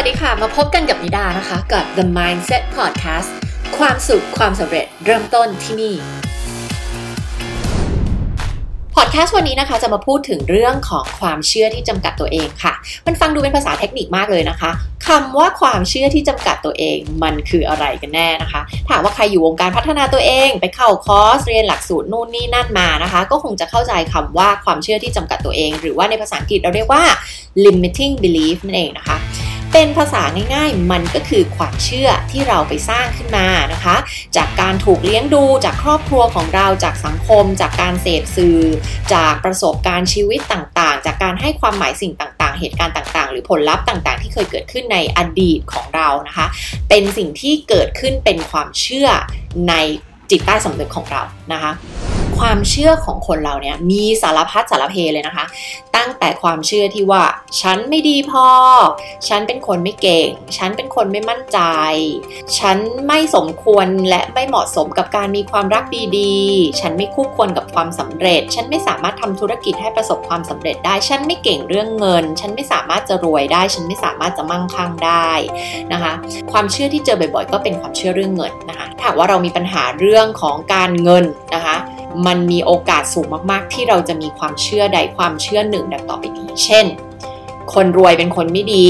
วัสดีค่ะ มาพบกันกับนิดานะคะ กับ The Mindset Podcast ความสุขความสำเร็จเริ่มต้นที่นี่ พอดแคสต์วันนี้นะคะจะมาพูดถึงเรื่องของความเชื่อที่จำกัดตัวเองค่ะ มันฟังดูเป็นภาษาเทคนิคมากเลยนะคะคำว่าความเชื่อที่จำกัดตัวเองมันคืออะไรกันแน่นะคะ ถามว่าใครอยู่วงการพัฒนาตัวเอง ไปเข้าคอร์สเรียนหลักสูตรนู่นนี่นั่นมานะคะ ก็คงจะเข้าใจคำว่าความเชื่อที่จำกัดตัวเอง หรือว่าในภาษาอังกฤษเราเรียกว่า limiting belief นั่นเองนะคะ เป็นภาษาง่ายๆ มันก็คือความเชื่อที่เราไปสร้างขึ้นมานะคะ จากการถูกเลี้ยงดูจากครอบครัวของเราจากสังคม จากการเสพสื่อ จากประสบการณ์ชีวิตต่างๆ จากการให้ความหมายสิ่งต่างๆ เหตุการณ์ต่างๆ หรือผลลัพธ์ต่างๆ ที่เคยเกิดขึ้นในอดีตของเรานะคะ เป็นสิ่งที่เกิดขึ้นเป็นความเชื่อในจิตใต้สำนึกของเรานะคะ ความเชื่อของคนเราเนี่ยมีสารพัดสารเพเลยนะคะ ตั้งแต่ความเชื่อที่ว่า ฉันไม่ดีพอ ฉันเป็นคนไม่เก่ง ฉันเป็นคนไม่มั่นใจ ฉันไม่สมควรและไม่เหมาะสมกับการมีความรักดีๆ ฉันไม่คู่ควรกับความสำเร็จ ฉันไม่สามารถทำธุรกิจให้ประสบความสำเร็จได้ ฉันไม่เก่งเรื่องเงิน ฉันไม่สามารถจะรวยได้ ฉันไม่สามารถจะมั่งคั่งได้นะคะ ความเชื่อที่เจอบ่อยๆ ก็เป็นความเชื่อเรื่องเงินนะคะ ถ้าว่าเรามีปัญหาเรื่องของการเงินนะคะมันมีโอกาสสูงมากๆ ที่เราจะมีความเชื่อใดความเชื่อหนึ่งดังต่อไปนี้ เช่น คนรวยเป็นคนไม่ดี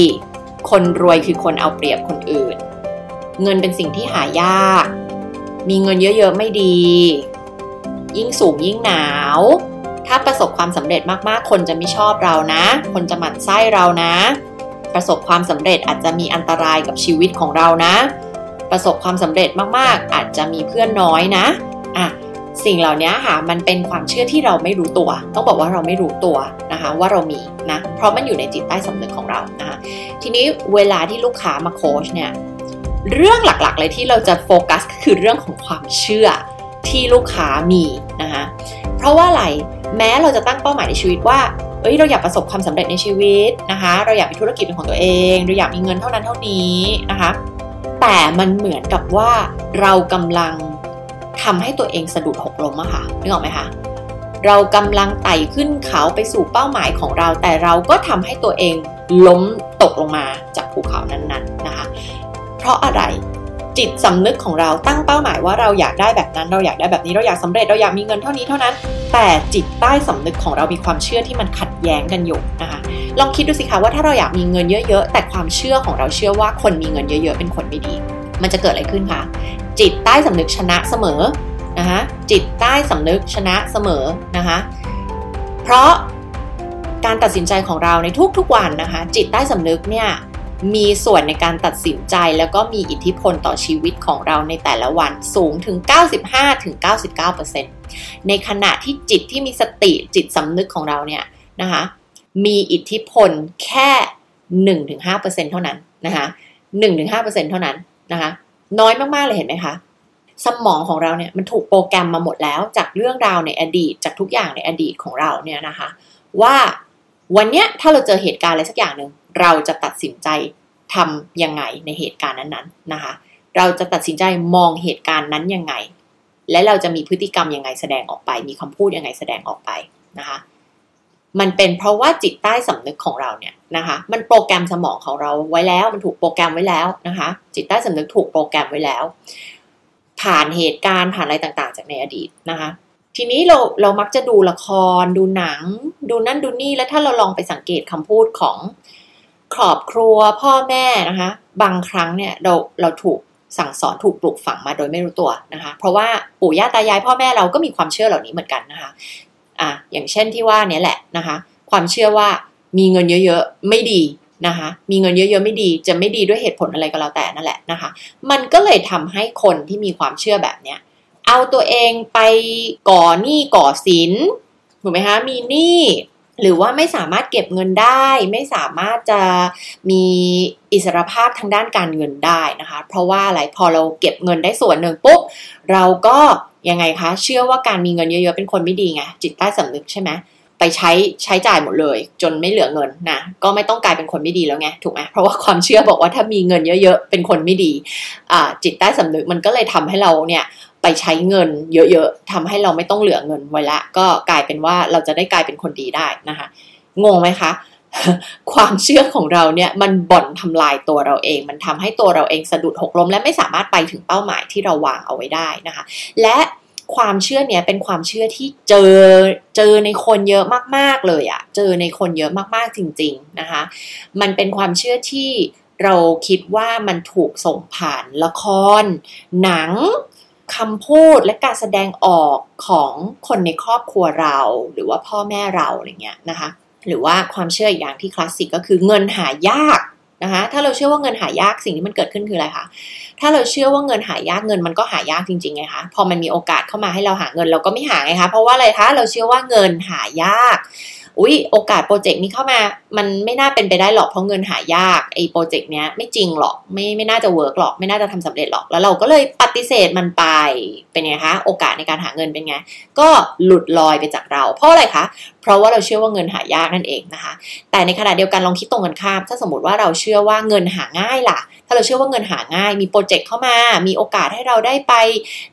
คนรวยคือคนเอาเปรียบคนอื่น เงินเป็นสิ่งที่หายาก มีเงินเยอะๆไม่ดี ยิ่งสูงยิ่งหนาว ถ้าประสบความสำเร็จมากๆ คนจะไม่ชอบเรานะ คนจะหมั่นไส้เรานะ ประสบความสำเร็จอาจจะมีอันตรายกับชีวิตของเรานะ ประสบความสำเร็จมากๆ อาจจะมีเพื่อนน้อยนะอะ สิ่งเหล่านี้ค่ะมันเป็นความเชื่อที่เราไม่รู้ตัว ต้องบอกว่าเราไม่รู้ตัวนะคะว่าเรามีนะเพราะมันอยู่ในจิตใต้สำนึกของเรานะคะทีนี้เวลาที่ลูกค้ามาโค้ชเนี่ยเรื่องหลักๆ เลยที่เราจะโฟกัสก็คือเรื่องของความเชื่อที่ลูกค้ามีนะคะเพราะว่าอะไรแม้เราจะตั้งเป้าหมายในชีวิตว่าเอ้ยเราอยากประสบความสำเร็จในชีวิตนะคะเราอยากมีธุรกิจเป็นของตัวเองเราอยากมีเงินเท่านั้นเท่านี้นะคะแต่มันเหมือนกับว่าเรากำลัง ทำให้ตัวเองสะดุดหกล้มอะค่ะนึกออกไหมคะเรากำลังไต่ขึ้นเขาไปสู่เป้าหมายของเรา แต่เราก็ทำให้ตัวเองล้มตกลงมาจากภูเขานั้นๆนะคะ เพราะอะไรจิตสำนึกของเราตั้งเป้าหมายว่าเราอยากได้แบบนั้นเราอยากได้แบบนี้เราอยากสำเร็จเราอยากมีเงินเท่านี้เท่านั้น แต่จิตใต้สำนึกของเรามีความเชื่อที่มันขัดแย้งกันอยู่นะคะลองคิดดูสิคะว่าถ้าเราอยากมีเงินเยอะ ๆ แต่ความเชื่อของเราเชื่อว่าคนมีเงินเยอะ ๆ เป็นคนไม่ดี มันจะเกิดอะไรขึ้นคะจิตใต้สำนึกชนะเสมอนะคะจิตใต้สำนึกชนะเสมอนะคะเพราะการตัดสินใจของเราในทุกๆวันนะคะ จิตใต้สำนึกเนี่ยมีส่วนในการตัดสินใจแล้วก็มีอิทธิพลต่อชีวิตของเราในแต่ละวันสูงถึง 95-99%ในขณะที่จิตที่มีสติจิตสำนึกของเราเนี่ยนะคะมีอิทธิพลแค่ 1-5%เท่านั้นนะคะ1-5%เท่านั้น นะคะ น้อยมาก ๆ เลยเห็นไหมคะ สมองของเราเนี่ยมันถูกโปรแกรมมาหมดแล้วจากเรื่องราวในอดีต จากทุกอย่างในอดีตของเราเนี่ยนะคะ ว่าวันเนี้ยถ้าเราเจอเหตุการณ์อะไรสักอย่างหนึ่งเราจะตัดสินใจทํำยังไงในเหตุการณ์นั้นๆนะคะ เราจะตัดสินใจมองเหตุการณ์นั้นยังไง และเราจะมีพฤติกรรมยังไงแสดงออกไป มีคำพูดยังไงแสดงออกไปนะคะ มันเป็นเพราะว่าจิตใต้สำนึกของเราเนี่ยนะคะ มันโปรแกรมสมองของเราไว้แล้ว มันถูกโปรแกรมไว้แล้วนะคะ จิตใต้สำนึกถูกโปรแกรมไว้แล้ว ผ่านเหตุการณ์ผ่านอะไรต่างๆ จากในอดีตนะคะ ทีนี้เราเรามักจะดูละคร ดูหนัง ดูนั่นดูนี่แล้วถ้าเราลองไปสังเกตคำพูดของครอบครัวพ่อแม่นะคะ บางครั้งเนี่ยเราเราถูกสั่งสอนถูกปลูกฝังมาโดยไม่รู้ตัวนะคะ เพราะว่าปู่ย่าตายายพ่อแม่เราก็มีความเชื่อเหล่านี้เหมือนกันนะคะ อะอย่างเช่นที่ว่าเนี้แหละนะคะ ความเชื่อว่ามีเงินเยอะๆไม่ดีนะคะ มีเงินเยอะๆไม่ดีจะไม่ดีด้วยเหตุผลอะไรก็แล้วแต่นั่นแหละนะคะ มันก็เลยทำให้คนที่มีความเชื่อแบบเนี้ยเอาตัวเองไปก่อหนี้ก่อสินถูกไหมคะมีหนี้หรือว่าไม่สามารถเก็บเงินได้ ไม่สามารถจะมีอิสรภาพทางด้านการเงินได้นะคะ เพราะว่าอะไรพอเราเก็บเงินได้ส่วนหนึ่งปุ๊บเราก็ ยังไงคะ เชื่อว่าการมีเงินเยอะๆ เป็นคนไม่ดีไงจิตใต้สำนึกใช่ไหมไปใช้ใช้จ่ายหมดเลย จนไม่เหลือเงินนะก็ไม่ต้องกลายเป็นคนไม่ดีแล้วไงถูกไหมเพราะว่าความเชื่อบอกว่าถ้ามีเงินเยอะๆเป็นคนไม่ดีอ่าจิตใต้สำนึกมันก็เลยทำให้เราเนี่ยไปใช้เงินเยอะๆทำให้เราไม่ต้องเหลือเงินไว้ละ ก็กลายเป็นว่าเราจะได้กลายเป็นคนดีได้นะคะงงไหมคะ ความเชื่อของเราเนี่ยมันบ่อนทำลายตัวเราเอง มันทำให้ตัวเราเองสะดุดหกล้ม และไม่สามารถไปถึงเป้าหมายที่เราวางเอาไว้ได้นะคะ และความเชื่อเนี้ยเป็นความเชื่อที่เจอเจอในคนเยอะมากๆเลยอะเจอในคนเยอะมากๆจริง ๆนะคะ มันเป็นความเชื่อที่เราคิดว่ามันถูกส่งผ่านละคร หนังคำพูดและการแสดงออกของคนในครอบครัวเรา หรือว่าพ่อแม่เราอะไรเงี้ยนะคะ หรือว่าความเชื่ออีกอย่างที่คลาสสิกก็คือเงินหายากนะคะ ถ้าเราเชื่อว่าเงินหายากสิ่งที่มันเกิดขึ้นคืออะไรคะ ถ้าเราเชื่อว่าเงินหายากเงินมันก็หายากจริงๆไงคะ พอมันมีโอกาสเข้ามาให้เราหาเงินเราก็ไม่หาไงคะ เพราะว่าอะไรคะ เราเชื่อว่าเงินหายาก อุ๊ย โอกาสโปรเจกต์นี้เข้ามา มันไม่น่าเป็นไปได้หรอกเพราะเงินหายาก ไอ้โปรเจกต์เนี้ยไม่จริงหรอก ไม่ไม่น่าจะ work หรอก ไม่น่าจะทำสำเร็จหรอก แล้วเราก็เลยปฏิเสธมันไป เป็นไงคะ โอกาสในการหาเงินเป็นไง ก็หลุดลอยไปจากเรา เพราะอะไรคะ เพราะว่าเราเชื่อว่าเงินหายากนั่นเองนะคะ แต่ในขณะเดียวกันลองคิดตรงกันข้าม ถ้าสมมติว่าเราเชื่อว่าเงินหาง่ายล่ะ ถ้าเราเชื่อว่าเงินหาง่าย มีโปรเจกต์เข้ามา มีโอกาสให้เราได้ไป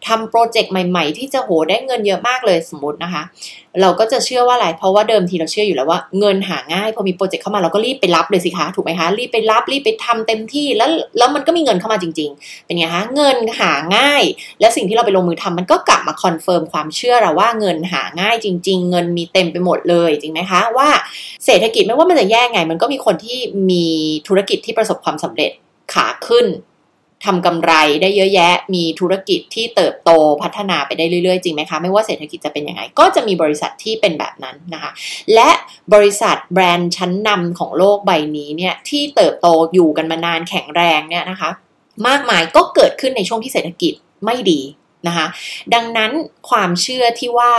ทำโปรเจกต์ใหม่ ๆ ที่จะโหได้เงินเยอะมากเลยสมมตินะคะ เราก็จะเชื่อว่าอะไร เพราะว่าเดิมทีเราเชื่ออยู่แล้วว่าเงินหาง่าย พอมีโปรเจกต์เข้ามาเราก็รีบไปรับเลยสิคะ ถูกไหมคะ รีบไปรับ รีบไปทำเต็มที่ แล้ว แล้วมันก็มีเงินเข้ามาจริง ๆ เป็นไงคะ เงินหาง่าย และสิ่งที่เราไปลงมือทำมันก็กลับมา confirm ความเชื่อเราว่าเงินหาง่ายจริง ๆ เงินมีเต็มไปหมดเลยจริงไหมคะว่าเศรษฐกิจไม่ว่ามันจะแย่ไง มันก็มีคนที่มีธุรกิจที่ประสบความสำเร็จขาขึ้นทำกำไรได้เยอะแยะ มีธุรกิจที่เติบโตพัฒนาไปได้เรื่อยๆ จริงไหมคะ ไม่ว่าเศรษฐกิจจะเป็นยังไง ก็จะมีบริษัทที่เป็นแบบนั้นนะคะ และบริษัทแบรนด์ชั้นนำของโลกใบนี้เนี่ยที่เติบโตอยู่กันมานานแข็งแรงเนี่ยนะคะ มากมายก็เกิดขึ้นในช่วงที่เศรษฐกิจไม่ดีนะคะ ดังนั้นความเชื่อที่ว่า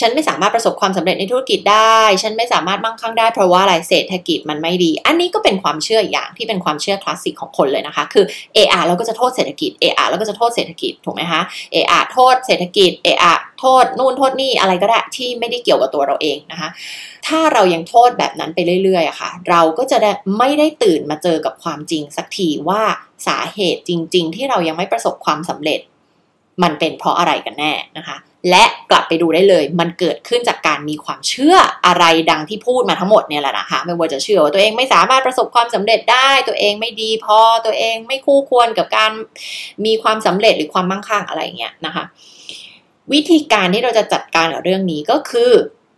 ฉันไม่สามารถประสบความสำเร็จในธุรกิจได้ ฉันไม่สามารถมั่งคั่งได้เพราะว่าอะไรเศรษฐกิจมันไม่ดี อันนี้ก็เป็นความเชื่ออย่างที่เป็นความเชื่อคลาสสิกของคนเลยนะคะ คือเออาเราก็จะโทษเศรษฐกิจเออาเราก็จะโทษเศรษฐกิจถูกไหมคะเออาโทษเศรษฐกิจเออาโทษนู่นโทษนี่อะไรก็ได้ที่ไม่ได้เกี่ยวกับตัวเราเองนะคะ ถ้าเรายังโทษแบบนั้นไปเรื่อยๆอะคะ่ะ เราก็จะได้ไม่ได้ตื่นมาเจอกับความจริงสักทีว่าสาเหตุจริง ๆ ที่เรายังไม่ประสบความสำเร็จ มันเป็นเพราะอะไรกันแน่นะคะ และกลับไปดูได้เลย มันเกิดขึ้นจากการมีความเชื่ออะไรดังที่พูดมาทั้งหมดเนี่ยแหละนะคะ ไม่ว่าจะเชื่อว่าตัวเองไม่สามารถประสบความสำเร็จได้ ตัวเองไม่ดีพอ ตัวเองไม่คู่ควรกับการมีความสำเร็จหรือความมั่งคั่งอะไรเงี้ยนะคะ วิธีการที่เราจะจัดการกับเรื่องนี้ก็คือ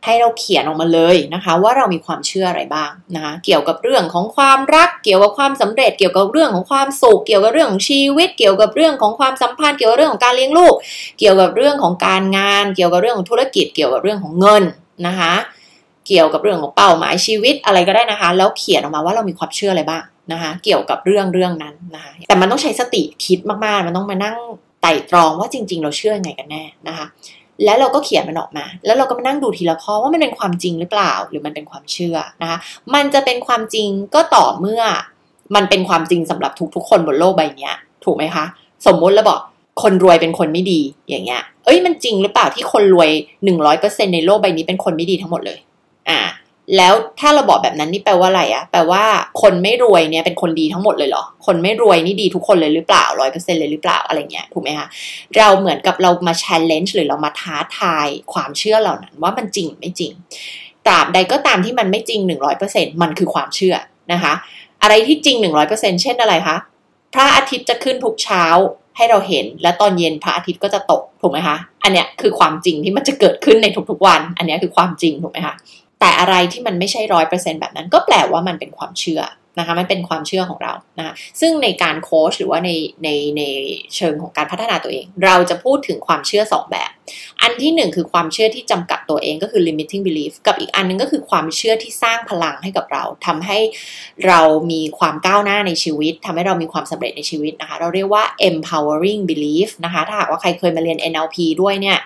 ให้เราเขียนออกมาเลยนะคะ ว่าเรามีความเชื่ออะไรบ้างนะคะเกี่ยวกับเรื่องของความรัก เกี่ยวกับความสำเร็จ เกี่ยวกับเรื่องของความสุข เกี่ยวกับเรื่องของชีวิต เกี่ยวกับเรื่องของความสัมพันธ์ เกี่ยวกับเรื่องของการเลี้ยงลูก เกี่ยวกับเรื่องของการงาน เกี่ยวกับเรื่องของธุรกิจ เกี่ยวกับเรื่องของเงินนะคะ เกี่ยวกับเรื่องของเป้าหมายชีวิตอะไรก็ได้นะคะ แล้วเขียนออกมาว่าเรามีความเชื่ออะไรบ้างนะคะ เกี่ยวกับเรื่องเรื่องนั้นนะคะ แต่มันต้องใช้สติคิดมากๆ มันต้องมานั่งไต่ตรองว่าจริง ๆ เราเชื่อไงกันแน่นะคะ แล้วเราก็เขียนมันออกมา แล้วเราก็มานั่งดูทีละข้อว่ามันเป็นความจริงหรือเปล่า หรือมันเป็นความเชื่อนะคะ มันจะเป็นความจริงก็ต่อเมื่อ มันเป็นความจริงสำหรับทุกๆคนบนโลกใบนี้ถูกไหมคะ สมมุติแล้วบอกคนรวยเป็นคนไม่ดีอย่างเงี้ย เอ้ยมันจริงหรือเปล่าที่คนรวยหนึ่งร้อยเปอร์เซ็นในโลกใบนี้เป็นคนไม่ดีทั้งหมดเลย อ่า แล้วถ้าเราบอกแบบนั้นนี่แปลว่าอะไรอะแปลว่าคนไม่รวยเนี่ยเป็นคนดีทั้งหมดเลยเหรอ คนไม่รวยนี่ดีทุกคนเลยหรือเปล่าร้อยเปอร์เซ็นเลยหรือเปล่าอะไรเงี้ยถูกไหมคะเราเหมือนกับเรามา challenge หรือเรามาท้าทายความเชื่อเหล่านั้น ว่ามันจริงไม่จริงตราบใดก็ตามที่มันไม่จริงหนึ่งร้อยเปอร์เซ็นมันคือความเชื่อนะคะ อะไรที่จริงหนึ่งร้อยเปอร์เซ็นเช่นอะไรคะพระอาทิตย์จะขึ้นทุกเช้าให้เราเห็นและตอนเย็นพระอาทิตย์ก็จะตกถูกไหมคะ อันเนี้ยคือความจริงที่มันจะเกิดขึ้นในทุกๆวัน อันเนี้คือความจริงถูกไหมคะ แต่อะไรที่มันไม่ใช่ร้อยเปอร์เซ็นแบบนั้นก็แปลว่ามันเป็นความเชื่อนะคะมันเป็นความเชื่อของเรานะะซึ่งในการโค้ชหรือว่าในในในเชิงของการพัฒนาตัวเอง เราจะพูดถึงความเชื่อ 2 แบบอันที่1คือความเชื่อที่จำกัดตัวเองก็คือ limiting belief กับอีกอันนึงก็คือความเชื่อที่สร้างพลังให้กับเราทำให้เรามีความก้าวหน้าในชีวิตทำให้เรามีความสำเร็จในชีวิตนะคะ เราเรียกว่า empowering belief นะคะ ถ้าหากว่าใครเคยมาเรียน NLP ด้วยเนี่ย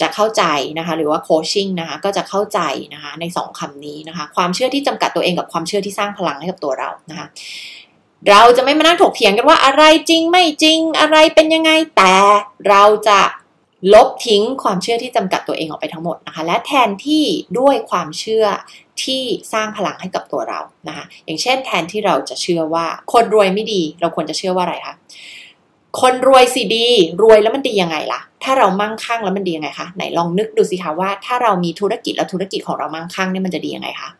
จะเข้าใจนะคะ หรือว่า coaching นะคะ ก็จะเข้าใจนะคะใน 2คำนี้นะคะ ความเชื่อที่จำกัดตัวเองกับความเชื่อที่สร้างพลังให้กับตัวเรานะคะเราจะไม่มานั่งถกเถียงกันว่าอะไรจริงไม่จริงอะไรเป็นยังไงแต่เราจะ ลบทิ้งความเชื่อที่จำกัดตัวเองออกไปทั้งหมดนะคะ และแทนที่ด้วยความเชื่อที่สร้างพลังให้กับตัวเรานะคะ อย่างเช่นแทนที่เราจะเชื่อว่าคนรวยไม่ดี เราควรจะเชื่อว่าอะไรคะคนรวยสิดี รวยแล้วมันดียังไงล่ะ ถ้าเรามั่งคั่งแล้วมันดียังไงคะไหนลองนึกดูสิคะว่า ถ้าเรามีธุรกิจแล้วธุรกิจของเรามั่งคั่งเนี่ยมันจะดียังไงคะ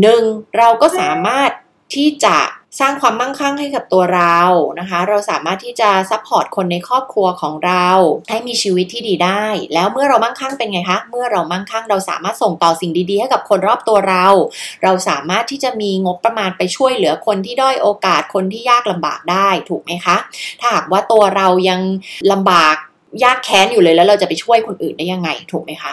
หนึ่งเราก็สามารถที่จะ สร้างความมั่งคั่งให้กับตัวเรานะคะ เราสามารถที่จะ support คนในครอบครัวของเรา ให้มีชีวิตที่ดีได้ แล้วเมื่อเรามั่งคั่งเป็นไงคะ เมื่อเรามั่งคั่งเราสามารถส่งต่อสิ่งดีๆให้กับคนรอบตัวเรา เราสามารถที่จะมีงบประมาณไปช่วยเหลือคนที่ด้อยโอกาสคนที่ยากลำบากได้ถูกไหมคะ ถ้าหากว่าตัวเรายังลำบาก ยากแค้นอยู่เลยแล้วเราจะไปช่วยคนอื่นได้ยังไงถูกไหมคะ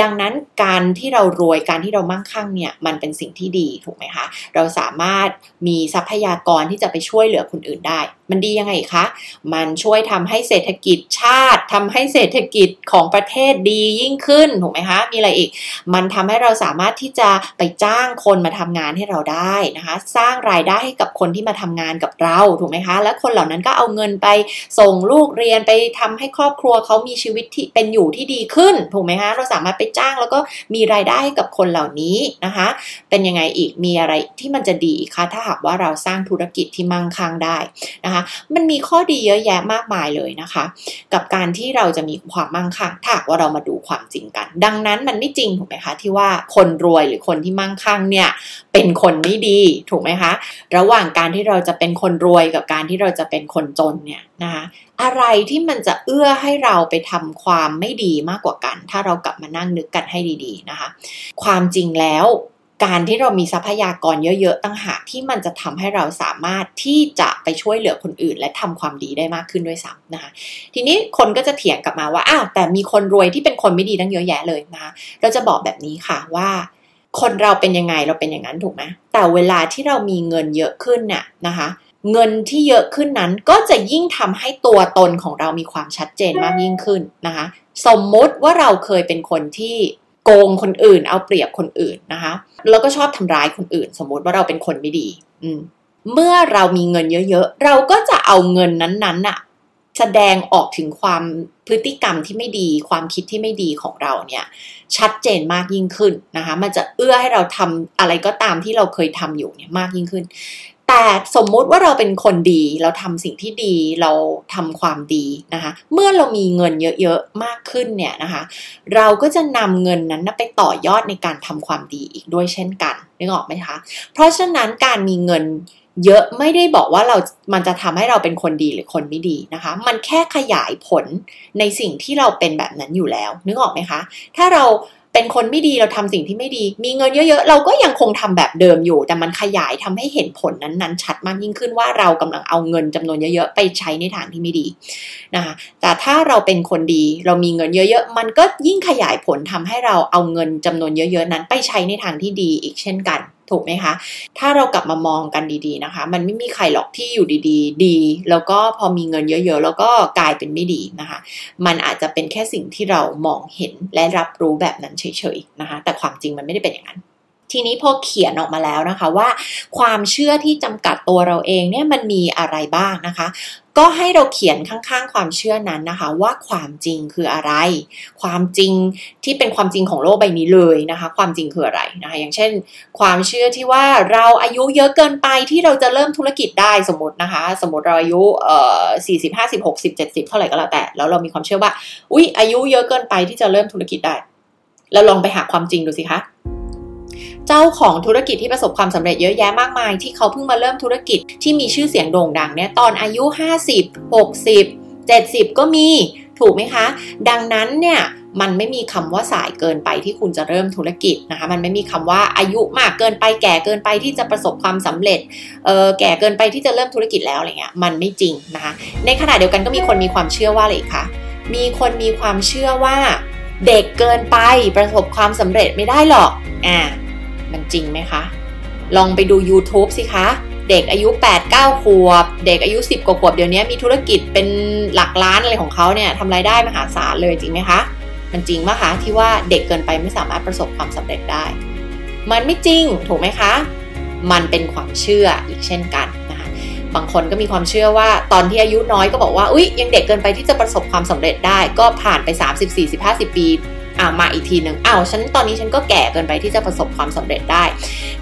ดังนั้นการที่เรารวยการที่เรามั่งคั่งเนี่ยมันเป็นสิ่งที่ดีถูกไหมคะ เราสามารถมีทรัพยากรที่จะไปช่วยเหลือคนอื่นได้ มันดียังไงคะ มันช่วยทำให้เศรษฐกิจชาติทำให้เศรษฐกิจของประเทศดียิ่งขึ้นถูกไหมคะ มีอะไรอีก มันทำให้เราสามารถที่จะไปจ้างคนมาทำงานให้เราได้นะคะ สร้างรายได้ให้กับคนที่มาทำงานกับเราถูกไหมคะ แล้วคนเหล่านั้นก็เอาเงินไปส่งลูกเรียนไปทำให้ครอบครัวเขามีชีวิตที่เป็นอยู่ที่ดีขึ้นถูกไหมคะเราสามารถไปจ้างแล้วก็มีรายได้ให้กับคนเหล่านี้นะคะ เป็นยังไงอีกมีอะไรที่มันจะดีคะถ้าหากว่าเราสร้างธุรกิจที่มั่งคั่งได้นะคะ มันมีข้อดีเยอะแยะมากมายเลยนะคะ กับการที่เราจะมีความมั่งคั่งถ้าหากว่าเรามาดูความจริงกัน ดังนั้นมันไม่จริงถูกไหมคะที่ว่าคนรวยหรือคนที่มั่งคั่งเนี่ยเป็นคนไม่ดีถูกไหมคะ ระหว่างการที่เราจะเป็นคนรวยกับการที่เราจะเป็นคนจนเนี่ยนะคะ อะไรที่มันจะเอื้อให้เราไปทำความไม่ดีมากกว่ากัน ถ้าเรากลับมานั่งนึกกันให้ดีๆนะคะ ความจริงแล้ว การที่เรามีทรัพยากรเยอะๆตั้งหากที่มันจะทำให้เราสามารถที่จะไปช่วยเหลือคนอื่น และทำความดีได้มากขึ้นด้วยซ้ำนะคะ ทีนี้คนก็จะเถียงกลับมาว่าอ้าวแต่มีคนรวยที่เป็นคนไม่ดีตั้งเยอะแยะเลยนะคะเราจะบอกแบบนี้ค่ะว่าคนเราเป็นยังไงเราเป็นอย่างนั้นถูกไหมแต่เวลาที่เรามีเงินเยอะขึ้นเนี่ยนะคะ เงินที่เยอะขึ้นนั้นก็จะยิ่งทำให้ตัวตนของเรามีความชัดเจนมากยิ่งขึ้นนะคะ สมมติว่าเราเคยเป็นคนที่โกงคนอื่น เอาเปรียบคนอื่นนะคะ แล้วก็ชอบทำร้ายคนอื่น สมมติว่าเราเป็นคนไม่ดี อืมเมื่อเรามีเงินเยอะๆ เราก็จะเอาเงินนั้นๆน่ะ แสดงออกถึงความพฤติกรรมที่ไม่ดี ความคิดที่ไม่ดีของเราเนี่ย ชัดเจนมากยิ่งขึ้นนะคะ มันจะเอื้อให้เราทำอะไรก็ตามที่เราเคยทำอยู่เนี่ยมากยิ่งขึ้น แต่สมมุติว่าเราเป็นคนดีเราทำสิ่งที่ดีเราทำความดีนะคะ เมื่อเรามีเงินเยอะๆมากขึ้นเนี่ยนะคะ เราก็จะนำเงินนั้นไปต่อยอดในการทำความดีอีกด้วยเช่นกันนึกออกไหมคะ เพราะฉะนั้นการมีเงินเยอะไม่ได้บอกว่าเรา มันจะทำให้เราเป็นคนดีหรือคนไม่ดีนะคะ มันแค่ขยายผลในสิ่งที่เราเป็นแบบนั้นอยู่แล้ว นึกออกไหมคะ ถ้าเรา เป็นคนไม่ดีเราทำสิ่งที่ไม่ดี มีเงินเยอะๆ เราก็ยังคงทำแบบเดิมอยู่ แต่มันขยายทำให้เห็นผลนั้นๆ ชัดมากยิ่งขึ้นว่าเรากำลังเอาเงินจำนวนเยอะๆ ไปใช้ในทางที่ไม่ดีนะคะแต่ถ้าเราเป็นคนดีเรามีเงินเยอะๆ มันก็ยิ่งขยายผลทำให้เราเอาเงินจำนวนเยอะๆ นั้นไปใช้ในทางที่ดีอีกเช่นกัน ถูกไหมคะ ถ้าเรากลับมามองกันดีๆนะคะ มันไม่มีใครหรอกที่อยู่ดีๆ ดี แล้วก็พอมีเงินเยอะๆ แล้วก็กลายเป็นไม่ดีนะคะ มันอาจจะเป็นแค่สิ่งที่เรามองเห็นและรับรู้แบบนั้นเฉยๆนะคะ แต่ความจริงมันไม่ได้เป็นอย่างนั้น ทีนี้พอเขียนออกมาแล้วนะคะว่า ความเชื่อที่จำกัดตัวเราเองเนี่ยมันมีอะไรบ้างนะคะ ก็ให้เราเขียนข้างๆ ความเชื่อนั้นนะคะ ว่าความจริงคืออะไร ความจริงที่เป็นความจริงของโลกใบนี้เลยนะคะ ความจริงคืออะไรนะคะ อย่างเช่น ความเชื่อที่ว่าเราอายุเยอะเกินไปที่เราจะเริ่มธุรกิจได้สมมตินะคะ สมมติเราอายุเอ่อสี่สิบห้าสิบหกสิบเจ็ดสิบเท่าไหร่ก็แล้วแต่แล้วเรามีความเชื่อว่าอุ๊ยอายุเยอะเกินไปที่จะเริ่มธุรกิจได้เราลองไปหาความจริงดูสิคะ เจ้าของธุรกิจที่ประสบความสำเร็จเยอะแยะมากมาย ที่เขาเพิ่งมาเริ่มธุรกิจที่มีชื่อเสียงโด่งดังเนี่ยตอนอายุ 50 60 70 ก็มีถูกไหมคะ ดังนั้นเนี่ยมันไม่มีคำว่าสายเกินไปที่คุณจะเริ่มธุรกิจนะคะ มันไม่มีคำว่าอายุมากเกินไปแก่เกินไปที่จะประสบความสำเร็จ เออแก่เกินไปที่จะเริ่มธุรกิจแล้วอะไรเงี้ย มันไม่จริงนะคะ ในขณะเดียวกันก็มีคนมีความเชื่อว่าอะไรคะมีคนมีความเชื่อว่า เด็กเกินไปประสบความสำเร็จไม่ได้หรอก อ่า มันจริงไหมคะ ลองไปดู YouTube สิคะ เด็กอายุ 8-9 ขวบ เด็กอายุ 10 กว่าขวบเดี๋ยวนี้มีธุรกิจเป็นหลักล้านอะไรของเขาเนี่ยทำรายได้มหาศาลเลยจริงไหมคะ มันจริงไหมคะที่ว่าเด็กเกินไปไม่สามารถประสบความสำเร็จได้ มันไม่จริงถูกไหมคะ มันเป็นความเชื่ออีกเช่นกันนะคะบางคนก็มีความเชื่อว่าตอนที่อายุน้อยก็บอกว่า อุ๊ยยังเด็กเกินไปที่จะประสบความสำเร็จได้ ก็ผ่านไป 30 40 50 ปี อ่ามาอีกทีหนึ่งอ้าวฉันตอนนี้ฉันก็แก่เกินไปที่จะประสบความสำเร็จได้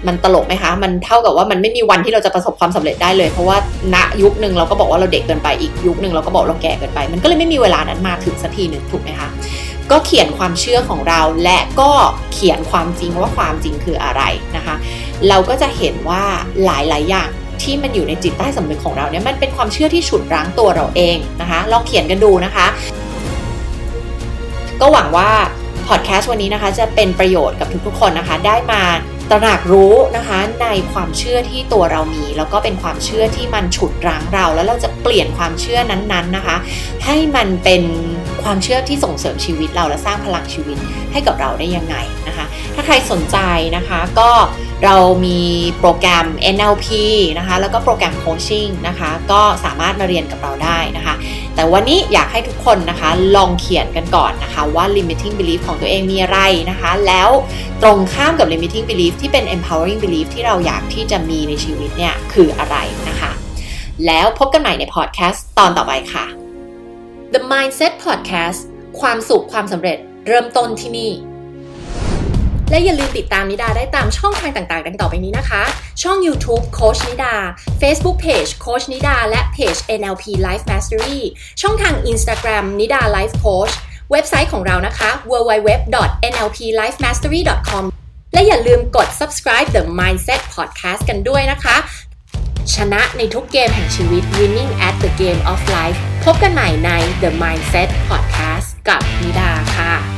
มันตลกไหมคะ มันเท่ากับว่ามันไม่มีวันที่เราจะประสบความสำเร็จได้เลย เพราะว่าณยุคหนึ่งเราก็บอกว่าเราเด็กเกินไปอีกยุคหนึ่งเราก็บอกเราแก่เกินไป มันก็เลยไม่มีเวลานั้นมาถึงสักทีหนึ่งถูกไหมคะก็เขียนความเชื่อของเราและก็เขียนความจริงว่าความจริงคืออะไรนะคะ เราก็จะเห็นว่าหลายๆอย่างที่มันอยู่ในจิตใต้สำนึกของเราเนี่ยมันเป็นความเชื่อที่ฉุดรั้งตัวเราเองนะคะ ลองเขียนกันดูนะคะ ก็หวังว่า พอดแคสต์วันนี้นะคะจะเป็นประโยชน์กับทุกๆคนนะคะ ได้มาตระหนักรู้นะคะในความเชื่อที่ตัวเรามี แล้วก็เป็นความเชื่อที่มันฉุดรั้งเรา แล้วเราจะเปลี่ยนความเชื่อนั้นๆนะคะ ให้มันเป็นความเชื่อที่ส่งเสริมชีวิตเราและสร้างพลังชีวิตให้กับเราได้ยังไงนะคะ ถ้าใครสนใจนะคะก็เรามีโปรแกรม NLP นะคะแล้วก็โปรแกรมโคชชิ่งนะคะก็สามารถมาเรียนกับเราได้นะคะ แต่วันนี้อยากให้ทุกคนนะคะลองเขียนกันก่อนนะคะว่า limiting belief ของตัวเองมีอะไรนะคะ แล้วตรงข้ามกับ limiting belief ที่เป็น empowering belief ที่เราอยากที่จะมีในชีวิตเนี่ยคืออะไรนะคะ แล้วพบกันใหม่ในพอดแคสต์ตอนต่อไปค่ะ The Mindset Podcast ความสุขความสำเร็จเริ่มต้นที่นี่ และอย่าลืมติดตามนิดาได้ตามช่องทางต่างๆ ดังต่อไปนี้นะคะ ช่อง YouTube โคชนิดา Facebook Page โคชนิดา และเพจ NLP Life Mastery ช่องทาง Instagram นิดา Life Coach เว็บไซต์ของเรานะคะ www.nlplifemastery.com และอย่าลืมกด subscribe The Mindset Podcast กันด้วยนะคะ ชนะในทุกเกมแห่งชีวิต winning at the game of life พบกันใหม่ใน The Mindset Podcast กับนิดาค่ะ